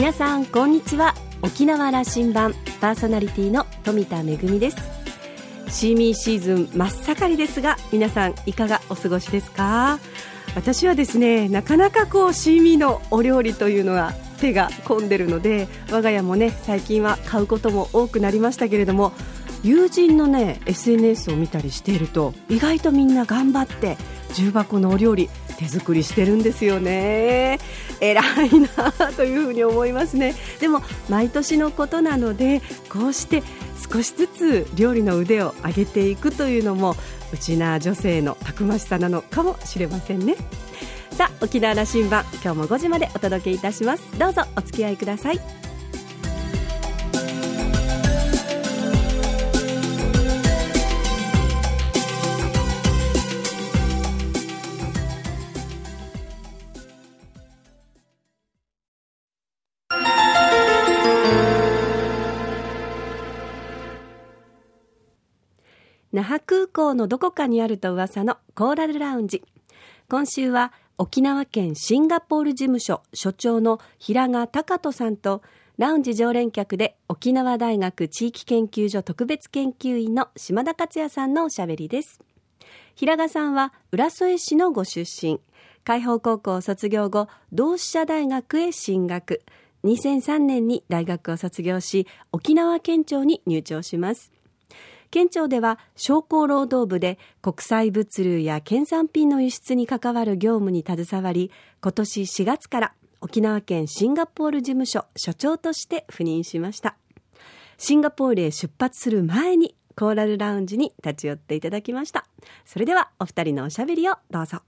皆さんこんにちは。沖縄羅針盤パーソナリティの富田恵です。シーミーシーズン真っ盛りですが皆さんいかがお過ごしですか？私はですねなかなかこうシーミーのお料理というのが手が込んでるので我が家もね最近は買うことも多くなりましたけれども友人のね SNS を見たりしていると意外とみんな頑張って重箱のお料理手作りしてるんですよね。偉いなというふうに思いますね。でも毎年のことなのでこうして少しずつ料理の腕を上げていくというのもうちな女性のたくましさなのかもしれませんね。さあ沖縄羅針盤今日も5時までお届けいたします。どうぞお付き合いください。港のどこかにあると噂のコーラルラウンジ今週は沖縄県シンガポール事務所所長の平賀隆人さんとラウンジ常連客で沖縄大学地域研究所特別研究員の島田克也さんのおしゃべりです。平賀さんは浦添市のご出身。海邦高校を卒業後同志社大学へ進学。2003年に大学を卒業し沖縄県庁に入庁します。県庁では商工労働部で国際物流や県産品の輸出に関わる業務に携わり今年4月から沖縄県シンガポール事務所所長として赴任しました。シンガポールへ出発する前にコーラルラウンジに立ち寄っていただきました。それではお二人のおしゃべりをどうぞ。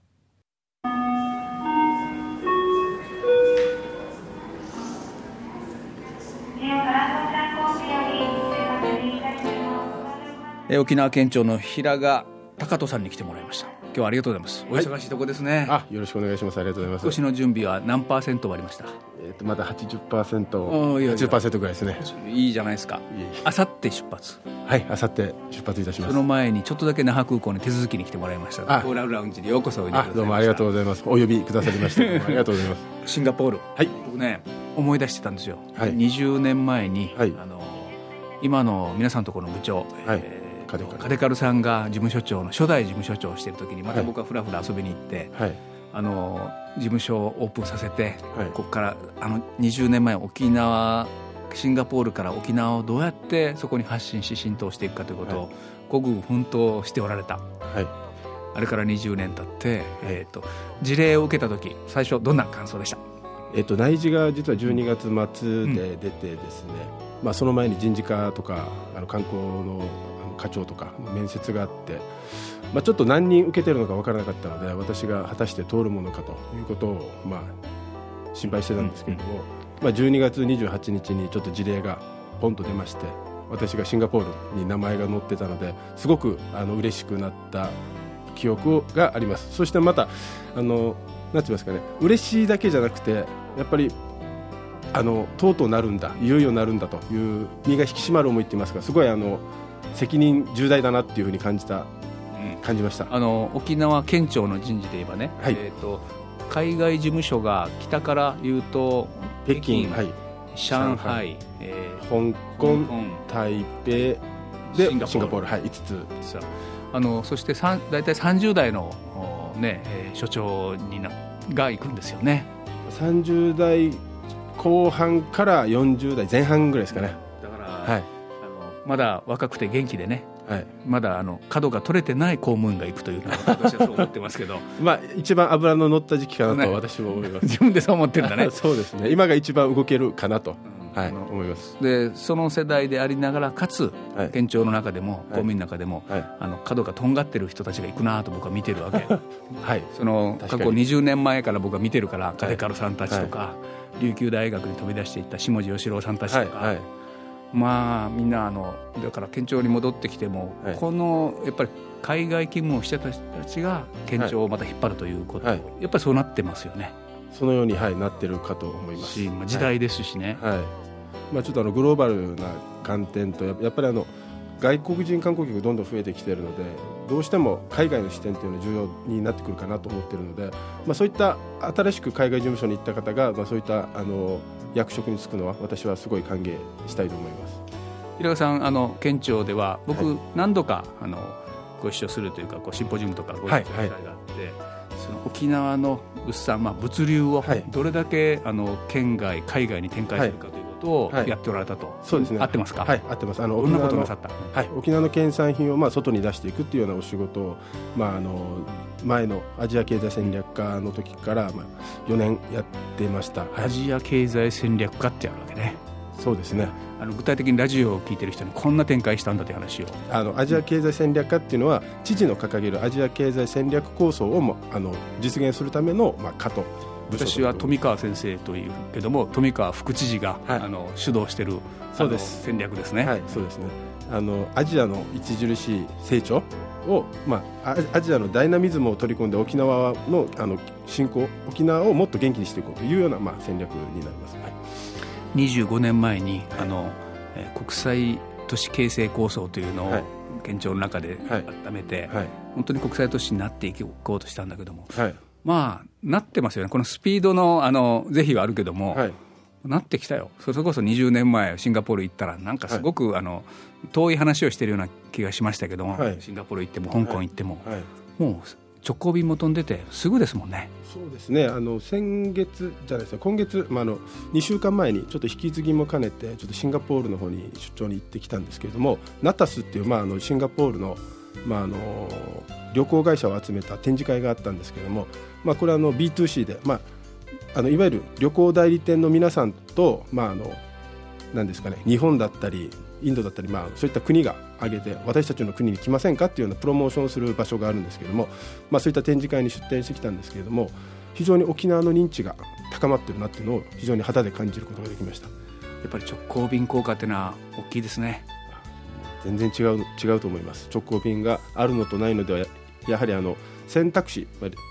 え沖縄県庁の平賀高人さんに来てもらいました。今日はありがとうございます。お忙しいとこですね、あ、よろしくお願いします。ありがとうございます。今年の準備は何パーセント終わりました？えっ、とまだ八十パーセンあト、いやいや。八十パーセントぐらいですね。いいじゃないですか。あさって出発。はい、あさって出発いたします。その。前にちょっとだけ那覇空港に手続きに来てもらいましたあ。コーラルラウンジにようこそおいでくださいました。あ、どうもありがとうございます。お呼びくださりまして、ありがとうございます。シンガポール。はい、僕ね思い出してたんですよ、はい。20年前に、はい。あの今の皆さんのところの部長、はい。えーカデカルカデカルさんが事務所長の初代事務所長をしている時にまたはい。僕はふらふら遊びに行って、はい、あの事務所をオープンさせて、はい。ここからあの20年前沖縄シンガポールから沖縄をどうやってそこに発信し浸透していくかということを孤軍奮闘しておられた。はい。あれから20年経って、えー、と事例を受けた時最初どんな感想でした？えっ、と内示が実は12月末で出てですね、まあその前に人事課とかあの観光の課長とか面接があって。まあ、ちょっと何人受けてるのか分からなかったので私が果たして通るものかということを、まあ、心配してたんですけれども、まあ、12月28日にちょっと事例がポンと出まして私がシンガポールに名前が載ってたのですごくあの嬉しくなった記憶がありますそしてまたあのなんて言いますかね嬉しいだけじゃなくてやっぱりあのとうとうなるんだいよいよなるんだという身が引き締まる思いって言いますかすごいあの責任重大だなっていうふうに感じた感じました。あの沖縄県庁の人事で言えばね、はい。えー、と海外事務所が北から言うと北京はい、上海え香ー港香港。台北でシンガポール。はい5つ。さあのそして大体30代の、おねえー所長になが行くんですよね。30代後半から40代前半ぐらいですかね。だから、はいまだ若くて元気でね。はい。まだあの角が取れてない公務員が行くというのは 私はそう思ってますけど。まあ一番脂の乗った時期かなね。と私も思います、自分でそう思ってるんだね。そうですね。今が一番動けるかなと、はい。思います。でその世代でありながらかつはい。県庁の中でも公務員の中でも、はい。あの角がとんがってる人たちが行くなと僕は見てるわけ。はい。その過去確かに。20年前から僕は見てるからカデカルさんたちとか、琉球大学に飛び出していった下地義郎さんたちとか、はい。はいまあみんなあのだから県庁に戻ってきても、はい。このやっぱり海外勤務をしてた人たちが県庁をまた引っ張るということ、はい。やっぱりそうなってますよね。そのように、はい、なってるかと思います。し、まあ、時代ですしね、はい。まあ、ちょっとあのグローバルな観点とややっぱりあの外国人観光客どんどん増えてきているのでどうしても海外の視点というのは重要になってくるかなと思っているので、まあ、そういった新しく海外事務所に行った方が、まあ、そういったあの役職に就くのは私はすごい歓迎したいと思います。平川さんあの県庁では僕、何度かあのご一緒するというかこうシンポジウムとかご一緒する機会があって、その沖縄の物産、まあ、物流をどれだけ、あの県外海外に展開するかということをやっておられたと、そうですね。合ってますか？はい合ってます。あのどんなことなさった？はい、沖縄の県産品をまあ外に出していくっていうようなお仕事を、まあ、あの前のアジア経済戦略課の時から、まあ、4年やってました、アジア経済戦略課ってあるわけね。そうですね。あの具体的にラジオを聞いてる人にこんな展開したんだという話を。あのアジア経済戦略課っていうのは知事の掲げるアジア経済戦略構想をもあの実現するための、まあ、課と私は富川先生というけども富川副知事が、はい、あの主導しているそうです。戦略ですね。はい、そうですね。あのアジアの著しい成長を、まあ、アジアのダイナミズムを取り込んで沖縄のあの振興沖縄をもっと元気にしていこうというような、まあ、戦略になります、はい、25年前に、はい、あのえ国際都市形成構想というのを、県庁の中で温めて、はい、本当に国際都市になっていこうとしたんだけども、まあなってますよね。このスピードのあの是非はあるけども、なってきたよ。それこそ20年前シンガポール行ったらなんかすごく、あの遠い話をしてるような気がしましたけども、シンガポール行っても香港行っても、もう直行便も飛んでてすぐですもんね。そうですね。あの先月じゃないですか今月、まあ、あの2週間前にちょっと引き継ぎも兼ねてちょっとシンガポールの方に出張に行ってきたんですけれどもナタスっていう、まあ、あのシンガポールの,、まあ、あの旅行会社を集めた展示会があったんですけれども、まあ、これはあの B2C で、まあ、あのいわゆる旅行代理店の皆さんと、まあ、あのなんですかね日本だったりインドだったり、まあ、そういった国が挙げて私たちの国に来ませんかっていうようなプロモーションをする場所があるんですけれども、まあ、そういった展示会に出展してきたんですけれども非常に沖縄の認知が高まってるなっていうのを非常に肌で感じることができました。やっぱり直行便効果っていうのは大きいですね。全然違う違うと思います。直行便があるのとないのではやはりあの選択肢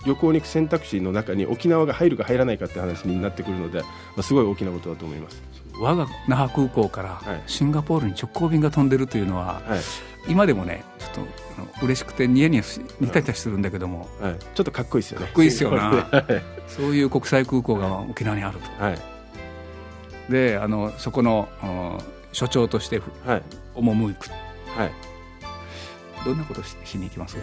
旅行に行く選択肢の中に沖縄が入るか入らないかって話になってくるので、まあ、すごい大きなことだと思います。我が那覇空港からシンガポールに直行便が飛んでるというのは、はい、今でもねちょっと嬉しくてニヤニヤ似たりたするんだけども、はい、ちょっとかっこいいですよね。かっこいいですよな。そういう国際空港が沖縄にあると、はい、であのそこの所長として赴く、はい、どんなことししに行きます？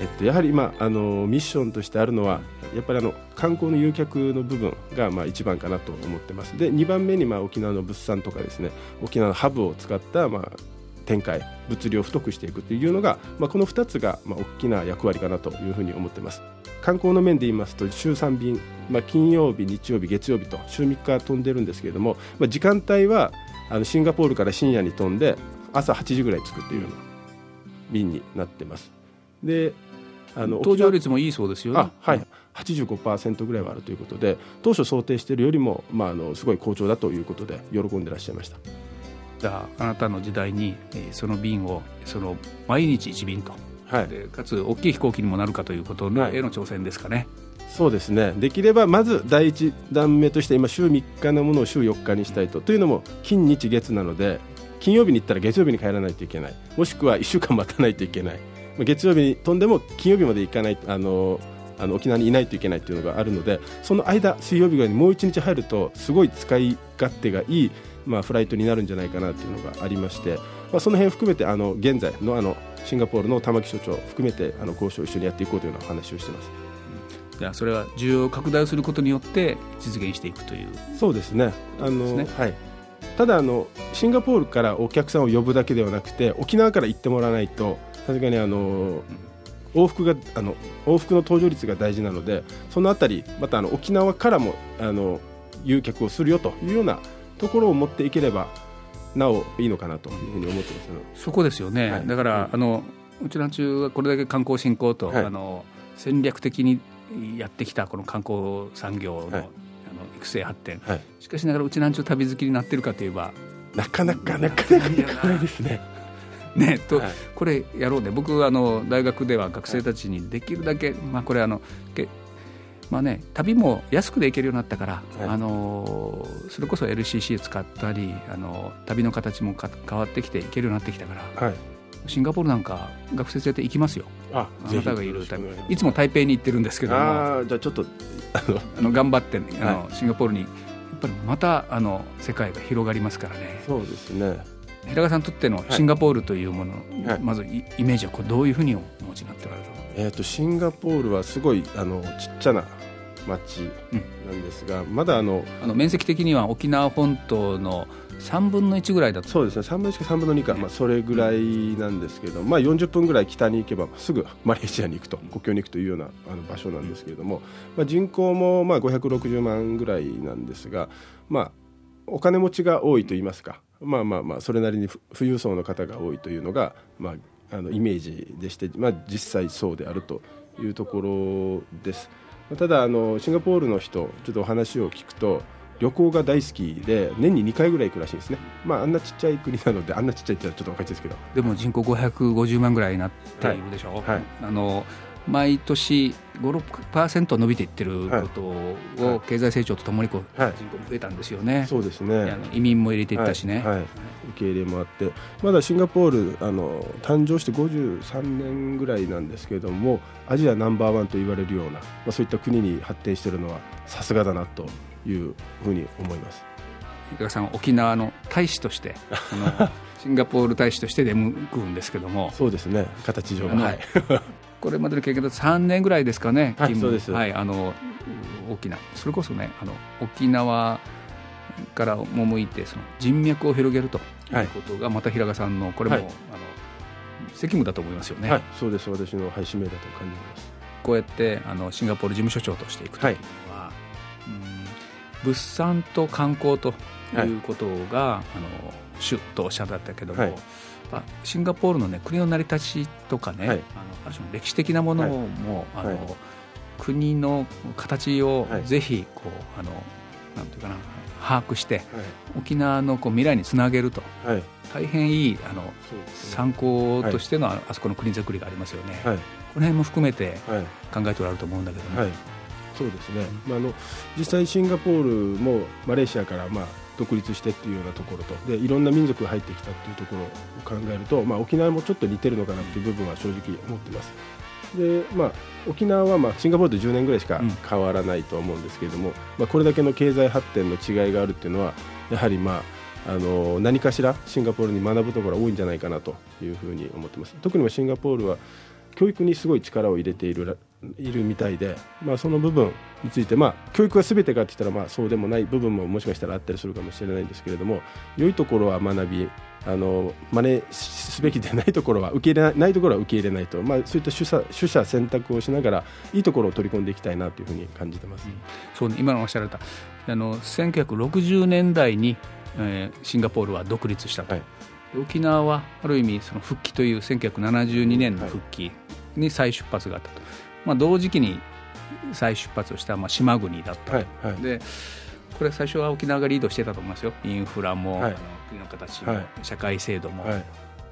えっと、やはり今あのミッションとしてあるのはやっぱりあの観光の誘客の部分がまあ一番かなと思ってます。で2番目にまあ沖縄の物産とかですね沖縄のハブを使ったまあ展開物流を太くしていくというのが、まあ、この2つがまあ大きな役割かなというふうに思ってます。観光の面で言いますと週3便、まあ、金曜日、日曜日、月曜日と週3日飛んでるんですけれども、まあ、時間帯はあのシンガポールから深夜に飛んで朝8時ぐらい着くというような便になってます。であの搭乗率もいいそうですよね。はい、85%ぐらいはあるということで当初想定しているよりも、まあ、あのすごい好調だということで喜んでらっしゃいました。じゃああなたの時代に、えー、その便をその毎日1便と、はい、でかつ大きい飛行機にもなるかということの、への挑戦ですかね。そうですね。できればまず第一段目として今週3日のものを週4日にしたいと。というのも金日月なので金曜日に行ったら月曜日に帰らないといけない。もしくは1週間待たないといけない月曜日に飛んでも金曜日まで行かないあのあの沖縄にいないといけないというのがあるのでその間、水曜日ぐらいにもう1日入るとすごい使い勝手がいい、まあ、フライトになるんじゃないかなというのがありまして、まあ、その辺含めてあの現在のあのシンガポールの玉城所長含めてあの交渉を一緒にやっていこうというような話をしています。じゃあそれは需要を拡大することによって実現していくという。そうですね。あの、ね、はいただあのシンガポールからお客さんを呼ぶだけではなくて沖縄から行ってもらわないとさすがにあの往復があの往復の搭乗率が大事なのでそのあたりまたあの沖縄からもあの誘客をするよというようなところを持っていければなおいいのかなというふうに思ってます。そこですよね、はい、だから、あのうちの中はこれだけ観光振興と、はい、あの戦略的にやってきたこの観光産業の,、育成発展、しかしながらうちなんちゅう旅好きになってるかといえば。なかなかなかなかないですね。ねと、はい、これやろうで僕あの大学では学生たちにできるだけ、まあ、これあのけまあね、旅も安くで行けるようになったから、はい、あのそれこそ LCC 使ったりあの旅の形も変わってきて行けるようになってきたから、はい、シンガポールなんか学生連れて行きますよ。ああなたがいる旅いつも台北に行ってるんですけども。あじゃあちょっとあの頑張ってあの、シンガポールにぱりまたあの世界が広がりますからね。そうですね。平川さんにとってのシンガポールというもの、はい、まずイメージはこうどういうふうにお持ちになっておられるえーと、シンガポールはすごいあのちっちゃな町なんですが、うん、まだあのあの面積的には沖縄本島の3分の1ぐらいだとそうですね。3分の1か3分の2か、まあ、それぐらいなんですけど、まあ、40分ぐらい北に行けばすぐマレーシアに行くと国境に行くというようなあの場所なんですけれども、まあ、人口もまあ560万ぐらいなんですが、まあ、お金持ちが多いといいますか、まあまあまあそれなりに富裕層の方が多いというのが、まあ、あのイメージでして、まあ、実際そうであるというところです。ただあのシンガポールの人ちょっとお話を聞くと旅行が大好きで年に2回ぐらい行くらしいんですね、まあ、あんなちっちゃい国なのであんなちっちゃいってのはちょっと分かりですけど。でも人口550万ぐらいになっているでしょ、はい。はい、あの毎年5、6%伸びていってることを経済成長とともにこう人口も増えたんですよね、そうですね。移民も入れていったしね、はい、受け入れもあって。まだシンガポールあの誕生して53年ぐらいなんですけれどもアジアナンバーワンと言われるような、まあ、そういった国に発展しているのはさすがだなというふうに思います。井川さん沖縄の大使としてあの シンガポール大使として出向くんですけども。そうですね。形上は。い。これまでの経験だと3年ぐらいですかね、はい、そうです。はいあの大きな。それこそねあの沖縄から赴いてその人脈を広げるということが、また平賀さんのこれも、はい、あの責務だと思いますよね、はい、そうです。私の、はい、使命だと感じます。こうやってあのシンガポール事務所長としていくというのは、はい、うん物産と観光ということが、あの主とおっしゃったけども、シンガポールの、ね、国の成り立ちとかね、はい、あのある種の歴史的なものも、はい、あの、はい、国の形をぜひこう、あのなんていうかな把握して、沖縄のこう未来につなげると、大変いいあの、ね、参考としてのあそこの国づくりがありますよね、この辺も含めて考えておられると思うんだけども。そうですね、まあ、あの実際シンガポールもマレーシアから、まあ、独立してっていうようなところとでいろんな民族が入ってきたっていうところを考えると、まあ、沖縄もちょっと似てるのかなっていう部分は正直思ってます。でまあ、沖縄はまあシンガポールと10年ぐらいしか変わらないと思うんですけれども、うん、まあ、これだけの経済発展の違いがあるっていうのはやはり、まあ、あの何かしらシンガポールに学ぶところが多いんじゃないかなというふうに思ってます。特にシンガポールは教育にすごい力を入れているいるみたいで、まあ、その部分について、まあ、教育がすべてかって言ったら、まあ、そうでもない部分ももしかしたらあったりするかもしれないんですけれども良いところは学びあの真似すべきでないところは受け入れないところは受け入れないと、まあ、そういった取捨取捨選択をしながらいいところを取り込んでいきたいなというふうに感じてます、うん、そう、ね、今のおっしゃられたあの1960年代に、えー、シンガポールは独立したと、はい、沖縄はある意味その復帰という1972年の復帰に再出発があったと。まあ、同時期に再出発をしたまあ島国だった、はいはい、でこれ最初は沖縄がリードしてたと思いますよ。インフラも、はい、国の形も、社会制度も、はい、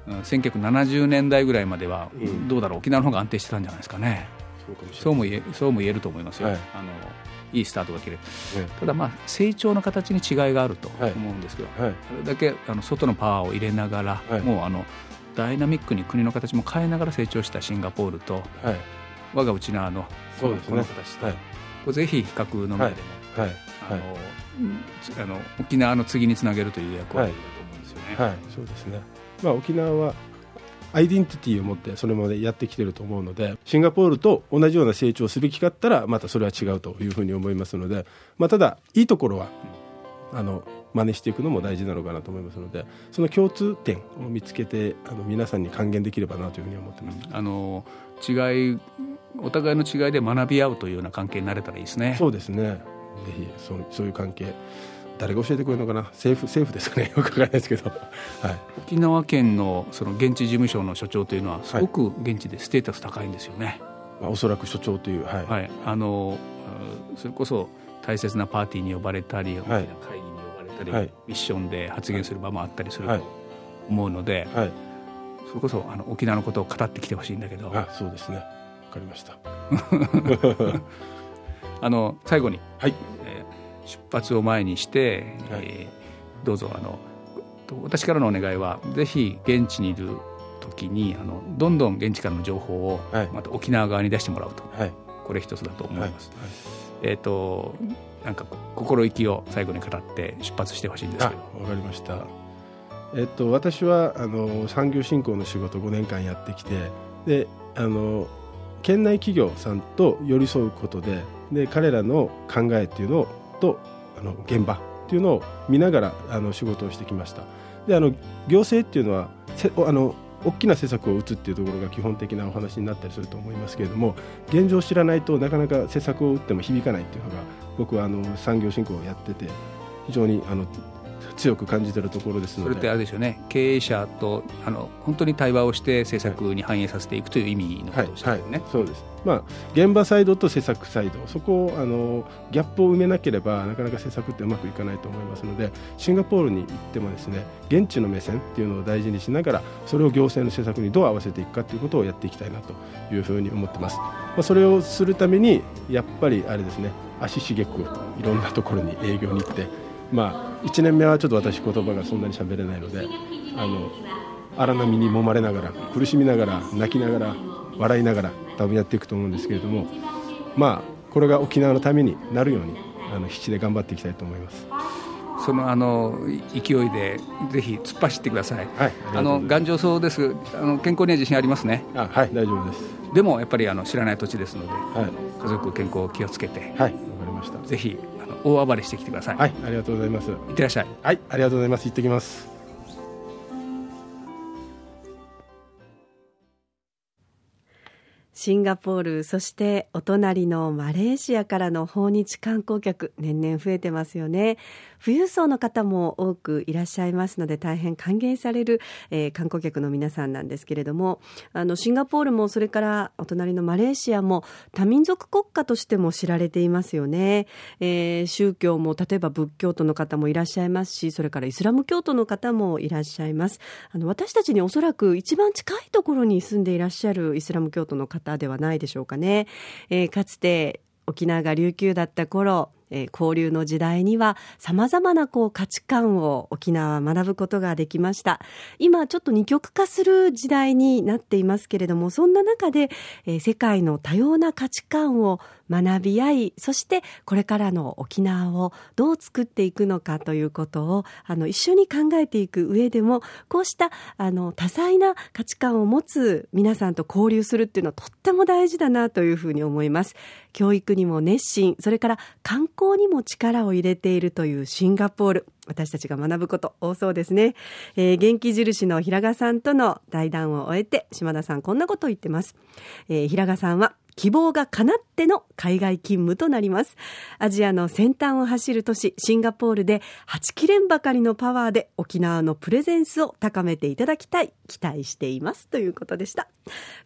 うん、1970年代ぐらいまでは、うん、どうだろう沖縄の方が安定してたんじゃないですかね。そうも言えそうも言えると思いますよ、あのいいスタートが切れる、ただまあ成長の形に違いがあると思うんですけど、それだけあの外のパワーを入れながら、もうあのダイナミックに国の形も変えながら成長したシンガポールと、はい、我が内縄のこの,、この形と、はい、こぜひ比較の目でも、はい、あの、あの沖縄の次につなげるという役割だと思うんですよね。はい、そうですね。まあ沖縄はアイデンティティを持ってそれまでやってきてると思うのでシンガポールと同じような成長をすべきかったらまたそれは違うというふうに思いますので、まあ、ただいいところは、あの真似していくのも大事なのかなと思いますのでその共通点を見つけてあの皆さんに還元できればなというふうに思ってます。あの違いお互いの違いで学び合うというような関係になれたらいいですね。そうですね。ぜひそうそういう関係誰が教えてくれるのかな？政府政府ですかね？よくわからないですけど、はい、沖縄県のその現地事務所の所長というのはすごく現地でステータス高いんですよね。まあ、おそらく所長という、はい、はい、あのそれこそ大切なパーティーに呼ばれたり、大きな会議に呼ばれたり、はい、ミッションで発言する場もあったりすると思うので、はい、それこそあの沖縄のことを語ってきてほしいんだけど。あそうですね。わかりました。あの最後に、はい。えー、出発を前にして、はい、えー、どうぞあの私からのお願いはぜひ現地にいる時にあのどんどん現地からの情報をまた沖縄側に出してもらうと、はい、これ一つだと思います。はい。はい、えっ、ー、となんか心意気を最後に語って出発してほしいんですけど。わかりました。えっと、私はあの産業振興の仕事5年間やってきてであの県内企業さんと寄り添うことでで彼らの考えっていうのとあの現場っていうのを見ながらあの仕事をしてきました。であの行政っていうのはせあの大きな施策を打つっていうところが基本的なお話になったりすると思いますけれども現状を知らないとなかなか施策を打っても響かないっていうのが僕はあの産業振興をやってて非常にあの強く感じているところですので。それってあれですよね。経営者とあの本当に対話をして政策に反映させていくという意味のことですね、はいはいはい、そうです。まあ、現場サイドと施策サイド。そこをあのギャップを埋めなければなかなか施策ってうまくいかないと思いますのでシンガポールに行ってもですね現地の目線っていうのを大事にしながらそれを行政の施策にどう合わせていくかということをやっていきたいなというふうに思ってます、まあ、それをするためにやっぱりあれですね足しげくいろんなところに営業に行ってまあ、1年目はちょっと私言葉がそんなに喋れないのであの荒波に揉まれながら苦しみながら泣きながら笑いながら多分やっていくと思うんですけれどもまあこれが沖縄のためになるようにあの必死で頑張っていきたいと思います。そのあの勢いでぜひ突っ走ってください。はい、あの頑丈そうです。あの健康には自信ありますね。あ、はい、大丈夫です。でもやっぱりあの知らない土地ですので、はい、家族健康を気をつけて、はい、わかりました。ぜひ大暴れしてきてください。はいありがとうございます。いってらっしゃい。はいありがとうございます。行ってきます。シンガポールそしてお隣のマレーシアからの訪日観光客年々増えてますよね富裕層の方も多くいらっしゃいますので大変歓迎される、えー、観光客の皆さんなんですけれどもあのシンガポールもそれからお隣のマレーシアも多民族国家としても知られていますよね、えー、宗教も例えば仏教徒の方もいらっしゃいますしそれからイスラム教徒の方もいらっしゃいます。あの私たちにおそらく一番近いところに住んでいらっしゃるイスラム教徒の方ではないでしょうかね、えー、かつて沖縄が琉球だった頃えー、交流の時代には様々なこう価値観を沖縄は学ぶことができました。今ちょっと二極化する時代になっていますけれども、そんな中で、え、世界の多様な価値観を学び合い、そしてこれからの沖縄をどう作っていくのかということを、あの、一緒に考えていく上でも、こうした、あの、多彩な価値観を持つ皆さんと交流するっていうのはとっても大事だなというふうに思います。教育にも熱心、それから観光にも力を入れているというシンガポール。私たちが学ぶこと多そうですね。えー、元気印の平賀さんとの対談を終えて、島田さんこんなことを言ってます。えー、平賀さんは、希望が叶っての海外勤務となります。アジアの先端を走る都市シンガポールで8切れんばかりのパワーで沖縄のプレゼンスを高めていただきたい、期待していますということでした。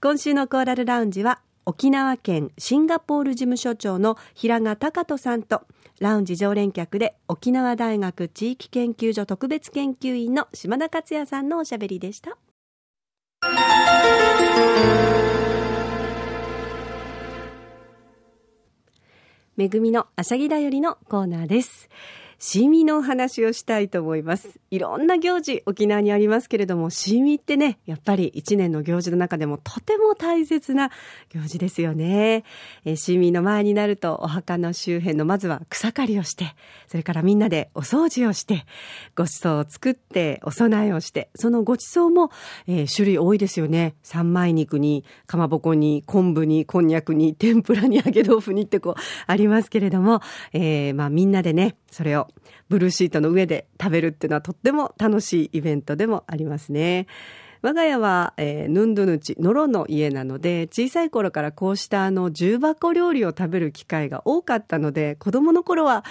今週のコーラルラウンジは沖縄県シンガポール事務所長の平賀隆人さんとラウンジ常連客で沖縄大学地域研究所特別研究員の島田克也さんのおしゃべりでした。めぐみのあしゃぎだよりのコーナーです。シミのお話をしたいと思います。いろんな行事、沖縄にありますけれども、シミってね、やっぱり一年の行事の中でもとても大切な行事ですよね。えシミの前になると、お墓の周辺のまずは草刈りをして、それからみんなでお掃除をして、ご馳走を作って、お供えをして、そのご馳走も、えー、種類多いですよね。三枚肉に、かまぼこに、昆布に、こんにゃくに、天ぷらに、揚げ豆腐にってこう、ありますけれども、えー、まあみんなでね、それをブルーシートの上で食べるっていうのはとっても楽しいイベントでもありますね。我が家は、えー、ヌンドゥヌチ、ノロの家なので、小さい頃からこうしたあの重箱料理を食べる機会が多かったので、子供の頃は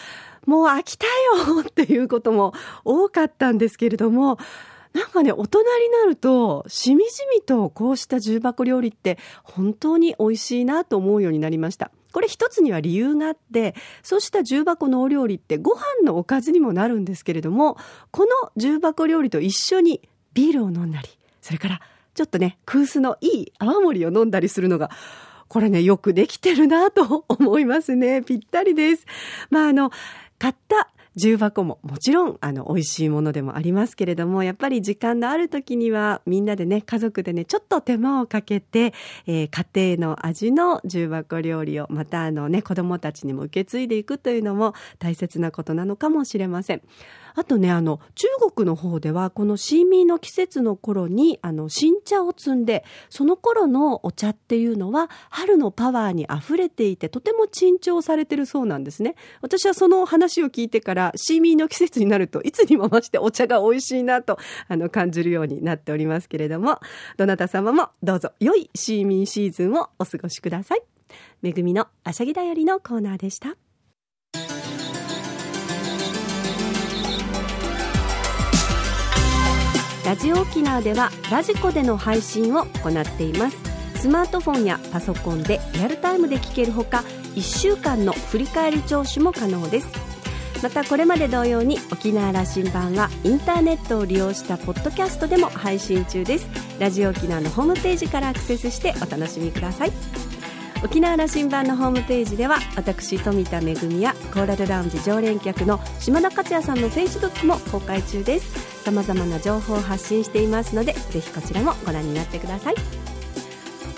もう飽きたよっていうことも多かったんですけれども、なんかね、大人になると、しみじみとこうした重箱料理って本当に美味しいなと思うようになりました。これ一つには理由があって、そうした重箱のお料理ってご飯のおかずにもなるんですけれども、この重箱料理と一緒にビールを飲んだり、それからちょっとね、空数のいい泡盛を飲んだりするのが、これね、よくできてるなと思いますね。ぴったりです。まあ、あの、買った重箱ももちろんあの美味しいものでもありますけれどもやっぱり時間のある時にはみんなでね家族でねちょっと手間をかけて、えー、家庭の味の重箱料理をまたあのね子供たちにも受け継いでいくというのも大切なことなのかもしれません。あとね、あの、中国の方では、このシーミーの季節の頃に、あの、新茶を摘んで、その頃のお茶っていうのは、春のパワーに溢れていて、とても珍重されてるそうなんですね。私はその話を聞いてから、シーミーの季節になると、いつにも増してお茶が美味しいなと、あの、感じるようになっておりますけれども、どなた様もどうぞ良いシーミーシーズンをお過ごしください。めぐみのあしゃぎだよりのコーナーでした。ラジオ沖縄ではラジコでの配信を行っています。スマートフォンやパソコンでリアルタイムで聞けるほか1週間の振り返り聴取も可能です。またこれまで同様に沖縄羅針盤はインターネットを利用したポッドキャストでも配信中です。ラジオ沖縄のホームページからアクセスしてお楽しみください。沖縄羅針盤のホームページでは私富田恵やコーラルラウンジ常連客の島田克也さんのフェイスブックも公開中です。さまざまな情報を発信していますのでぜひこちらもご覧になってください。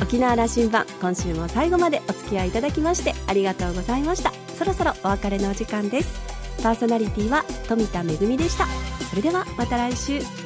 沖縄羅針盤今週も最後までお付き合いいただきましてありがとうございました。そろそろお別れのお時間です。パーソナリティは富田恵でした。それではまた来週。